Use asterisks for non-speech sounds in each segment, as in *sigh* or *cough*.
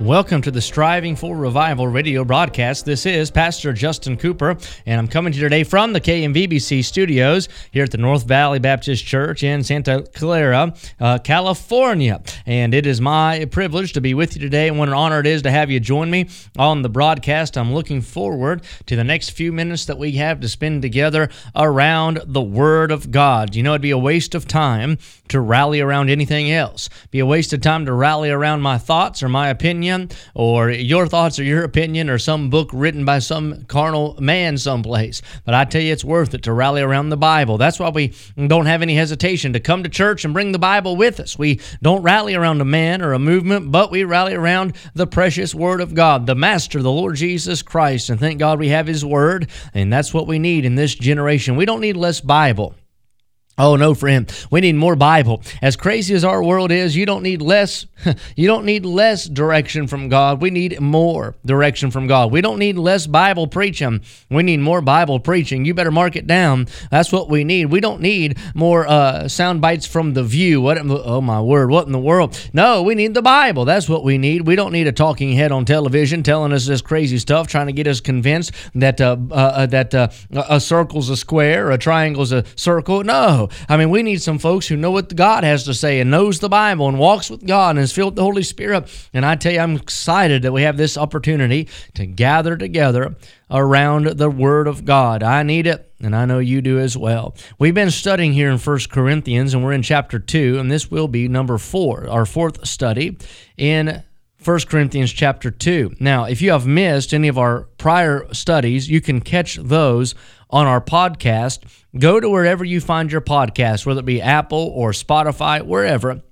Welcome to the Striving for Revival radio broadcast. This is Pastor Justin Cooper, and I'm coming to you today from the KMVBC studios here at the North Valley Baptist Church in Santa Clara, uh, California. And it is my privilege to be with you today, and what an honor it is to have you join me on the broadcast. I'm looking forward to the next few minutes that we have to spend together around the Word of God. You know, it'd be a waste of time to rally around anything else, be a waste of time to rally around my thoughts or my opinion opinion or your thoughts or your opinion or some book written by some carnal man someplace. But I tell you, it's worth it to rally around the Bible. That's why we don't have any hesitation to come to church and bring the Bible with us. We don't rally around a man or a movement, but we rally around the precious Word of God, the Master, the Lord Jesus Christ. And thank God we have His Word, and that's what we need in this generation. We don't need less Bible. Oh no, friend. We need more Bible. As crazy as our world is, you don't need less *laughs* you don't need less direction from God. We need more direction from God. We don't need less Bible preaching. We need more Bible preaching. You better mark it down. That's what we need. We don't need more uh, sound bites from the view. What oh my word, what in the world? No, we need the Bible. That's what we need. We don't need a talking head on television telling us this crazy stuff, trying to get us convinced that uh, uh, uh that uh, a circle's a square, a triangle's a circle. No. I mean, we need some folks who know what God has to say and knows the Bible and walks with God and is filled with the Holy Spirit. And I tell you, I'm excited that we have this opportunity to gather together around the Word of God. I need it, and I know you do as well. We've been studying here in First Corinthians, and we're in chapter 2, and this will be number 4, our fourth study in 1 Corinthians chapter 2. Now, if you have missed any of our prior studies, you can catch those on our podcast. Go to wherever you find your podcast, whether it be Apple or Spotify, wherever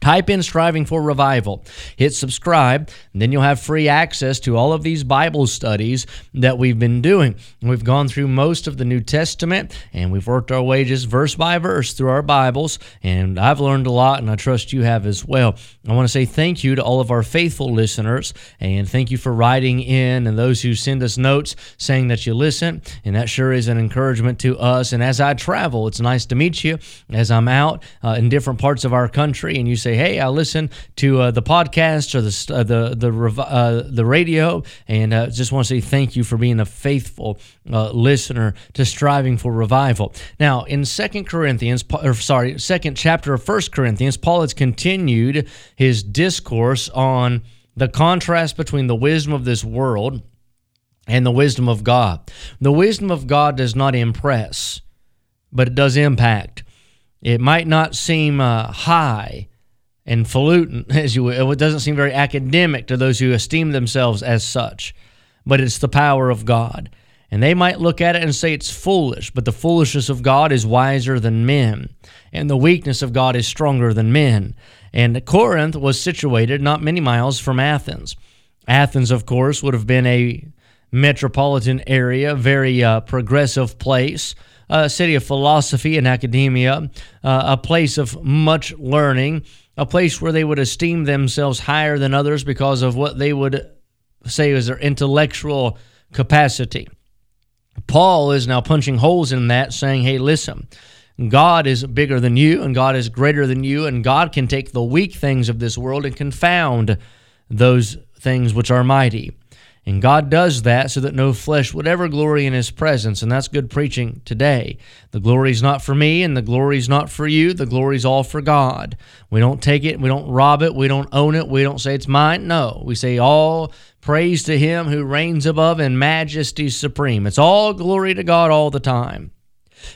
Type in Striving for Revival, hit subscribe, and then you'll have free access to all of these Bible studies that we've been doing. We've gone through most of the New Testament and we've worked our way just verse by verse through our Bibles, and I've learned a lot, and I trust you have as well. I want to say thank you to all of our faithful listeners, and thank you for writing in and those who send us notes saying that you listen, and that sure is an encouragement to us. And as I travel, it's nice to meet you as I'm out uh, in different parts of our country, and you say, say, "Hey, I listen to uh, the podcast or the uh, the the uh, the radio, and uh, just want to say thank you for being a faithful uh, listener to striving for revival." Now, in Second Corinthians, or sorry, second chapter of First Corinthians, Paul has continued his discourse on the contrast between the wisdom of this world and the wisdom of God. The wisdom of God does not impress, but it does impact. It might not seem uh, high, and falutin, *laughs* as you will. It doesn't seem very academic to those who esteem themselves as such, but it's the power of God. And they might look at it and say it's foolish, but the foolishness of God is wiser than men, and the weakness of God is stronger than men. And Corinth was situated not many miles from Athens. Athens, of course, would have been a metropolitan area, very uh, progressive place, a city of philosophy and academia, uh, a place of much learning, a place where they would esteem themselves higher than others because of what they would say is their intellectual capacity. Paul is now punching holes in that, saying, hey, listen, God is bigger than you, and God is greater than you, and God can take the weak things of this world and confound those things which are mighty. And God does that so that no flesh would ever glory in his presence. And that's good preaching today. The glory is not for me and the glory is not for you. The glory is all for God. We don't take it, we don't rob it, we don't own it, we don't say it's mine. No, we say all praise to him who reigns above in majesty supreme. It's all glory to God all the time.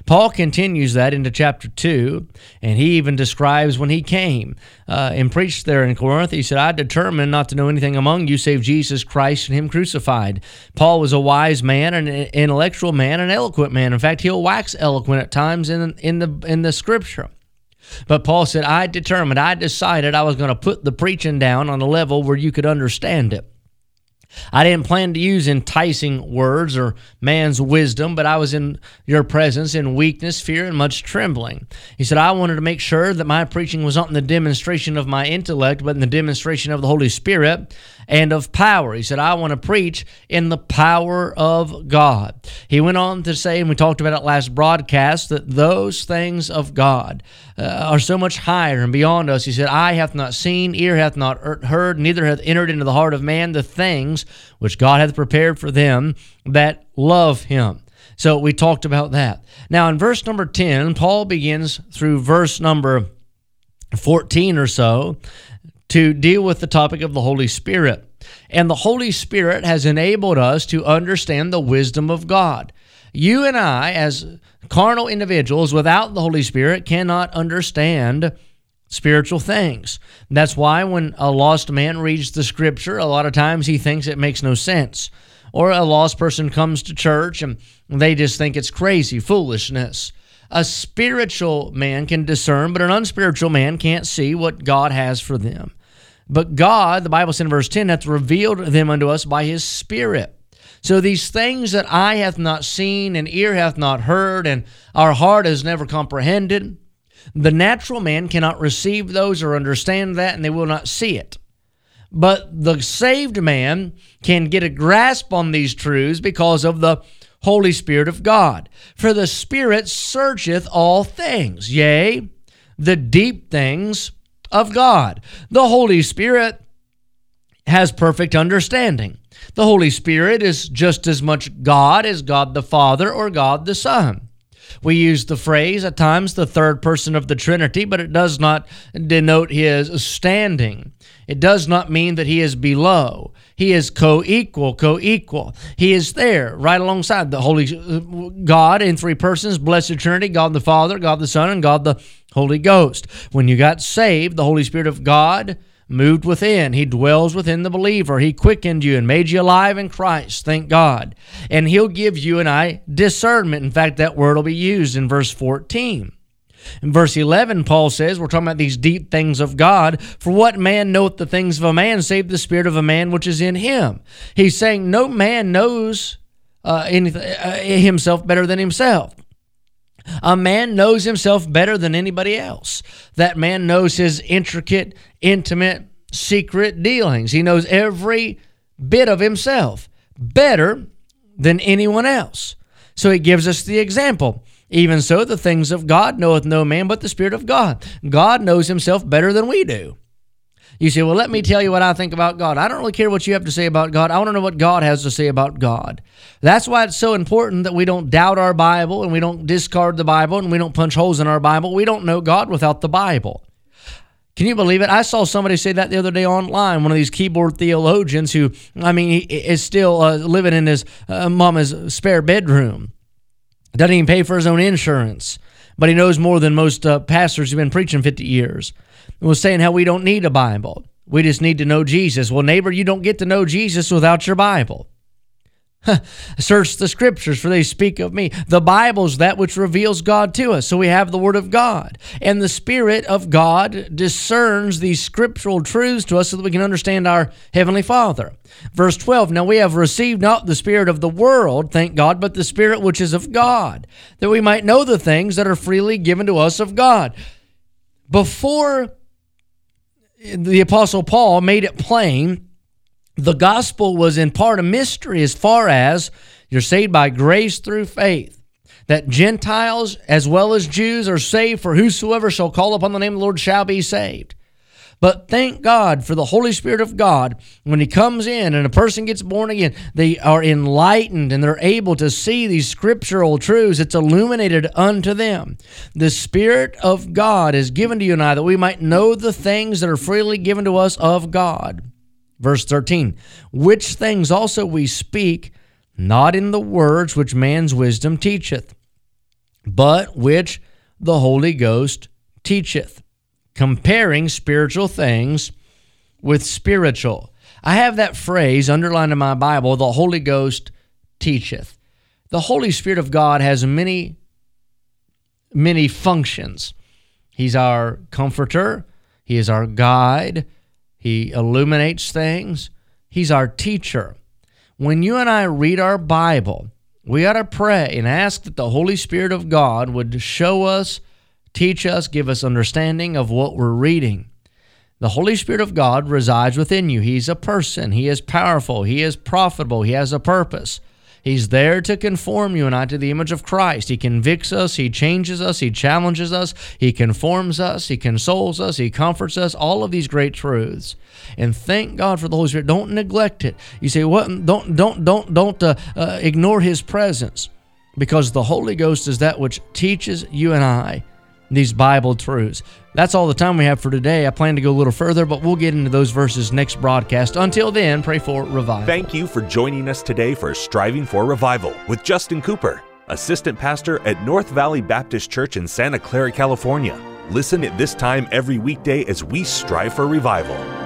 Paul continues that into chapter 2, and he even describes when he came uh, and preached there in Corinth. He said, I determined not to know anything among you save Jesus Christ and Him crucified. Paul was a wise man, an intellectual man, an eloquent man. In fact, he'll wax eloquent at times in, in, the, in the scripture. But Paul said, I determined, I decided I was going to put the preaching down on a level where you could understand it. I didn't plan to use enticing words or man's wisdom, but I was in your presence in weakness, fear, and much trembling. He said, I wanted to make sure that my preaching was not in the demonstration of my intellect, but in the demonstration of the Holy Spirit and of power. He said, I want to preach in the power of God. He went on to say, and we talked about it last broadcast, that those things of God uh, are so much higher and beyond us. He said, Eye hath not seen, ear hath not heard, neither hath entered into the heart of man the things which God hath prepared for them that love him. So we talked about that. Now, in verse number 10, Paul begins through verse number 14 or so to deal with the topic of the Holy Spirit. And the Holy Spirit has enabled us to understand the wisdom of God. You and I, as carnal individuals without the Holy Spirit, cannot understand spiritual things. That's why when a lost man reads the scripture, a lot of times he thinks it makes no sense. Or a lost person comes to church and they just think it's crazy, foolishness. A spiritual man can discern, but an unspiritual man can't see what God has for them. But God, the Bible says in verse 10, hath revealed them unto us by his Spirit. So these things that eye hath not seen, and ear hath not heard, and our heart has never comprehended, the natural man cannot receive those or understand that, and they will not see it. But the saved man can get a grasp on these truths because of the Holy Spirit of God. For the Spirit searcheth all things, yea, the deep things of God. The Holy Spirit has perfect understanding. The Holy Spirit is just as much God as God the Father or God the Son. We use the phrase at times the third person of the Trinity, but it does not denote his standing. It does not mean that he is below. He is co equal, co equal. He is there right alongside the Holy God in three persons, blessed Trinity, God the Father, God the Son, and God the Holy Ghost. When you got saved, the Holy Spirit of God moved within. He dwells within the believer. He quickened you and made you alive in Christ. Thank God. And He'll give you and I discernment. In fact, that word will be used in verse 14. In verse 11, Paul says, We're talking about these deep things of God. For what man knoweth the things of a man, save the spirit of a man which is in him? He's saying, No man knows uh, anything, uh, himself better than himself. A man knows himself better than anybody else. That man knows his intricate, intimate, secret dealings. He knows every bit of himself better than anyone else. So he gives us the example. Even so, the things of God knoweth no man but the Spirit of God. God knows himself better than we do. You say, well, let me tell you what I think about God. I don't really care what you have to say about God. I want to know what God has to say about God. That's why it's so important that we don't doubt our Bible and we don't discard the Bible and we don't punch holes in our Bible. We don't know God without the Bible. Can you believe it? I saw somebody say that the other day online. One of these keyboard theologians who, I mean, is still uh, living in his uh, mama's spare bedroom. Doesn't even pay for his own insurance, but he knows more than most uh, pastors who've been preaching 50 years was saying how we don't need a Bible. We just need to know Jesus. Well, neighbor, you don't get to know Jesus without your Bible. Search the scriptures, for they speak of me. The Bible's that which reveals God to us. So we have the Word of God. And the Spirit of God discerns these scriptural truths to us so that we can understand our Heavenly Father. Verse 12 Now we have received not the Spirit of the world, thank God, but the Spirit which is of God, that we might know the things that are freely given to us of God. Before the Apostle Paul made it plain the gospel was in part a mystery as far as you're saved by grace through faith. That Gentiles as well as Jews are saved, for whosoever shall call upon the name of the Lord shall be saved. But thank God for the Holy Spirit of God. When He comes in and a person gets born again, they are enlightened and they're able to see these scriptural truths. It's illuminated unto them. The Spirit of God is given to you and I that we might know the things that are freely given to us of God. Verse 13, which things also we speak, not in the words which man's wisdom teacheth, but which the Holy Ghost teacheth comparing spiritual things with spiritual. I have that phrase underlined in my Bible the Holy Ghost teacheth. The Holy Spirit of God has many, many functions. He's our comforter, He is our guide, He illuminates things, He's our teacher. When you and I read our Bible, we ought to pray and ask that the Holy Spirit of God would show us, teach us, give us understanding of what we're reading. The Holy Spirit of God resides within you. He's a person. He is powerful. He is profitable. He has a purpose. He's there to conform you and I to the image of Christ. He convicts us, He changes us, He challenges us, He conforms us, He consoles us, He comforts us, all of these great truths. And thank God for the Holy Spirit. Don't neglect it. You say, what? Don't, don't, don't, don't uh, uh, ignore His presence because the Holy Ghost is that which teaches you and I these Bible truths. That's all the time we have for today. I plan to go a little further, but we'll get into those verses next broadcast. Until then, pray for revival. Thank you for joining us today for Striving for Revival with Justin Cooper, Assistant Pastor at North Valley Baptist Church in Santa Clara, California. Listen at this time every weekday as we strive for revival.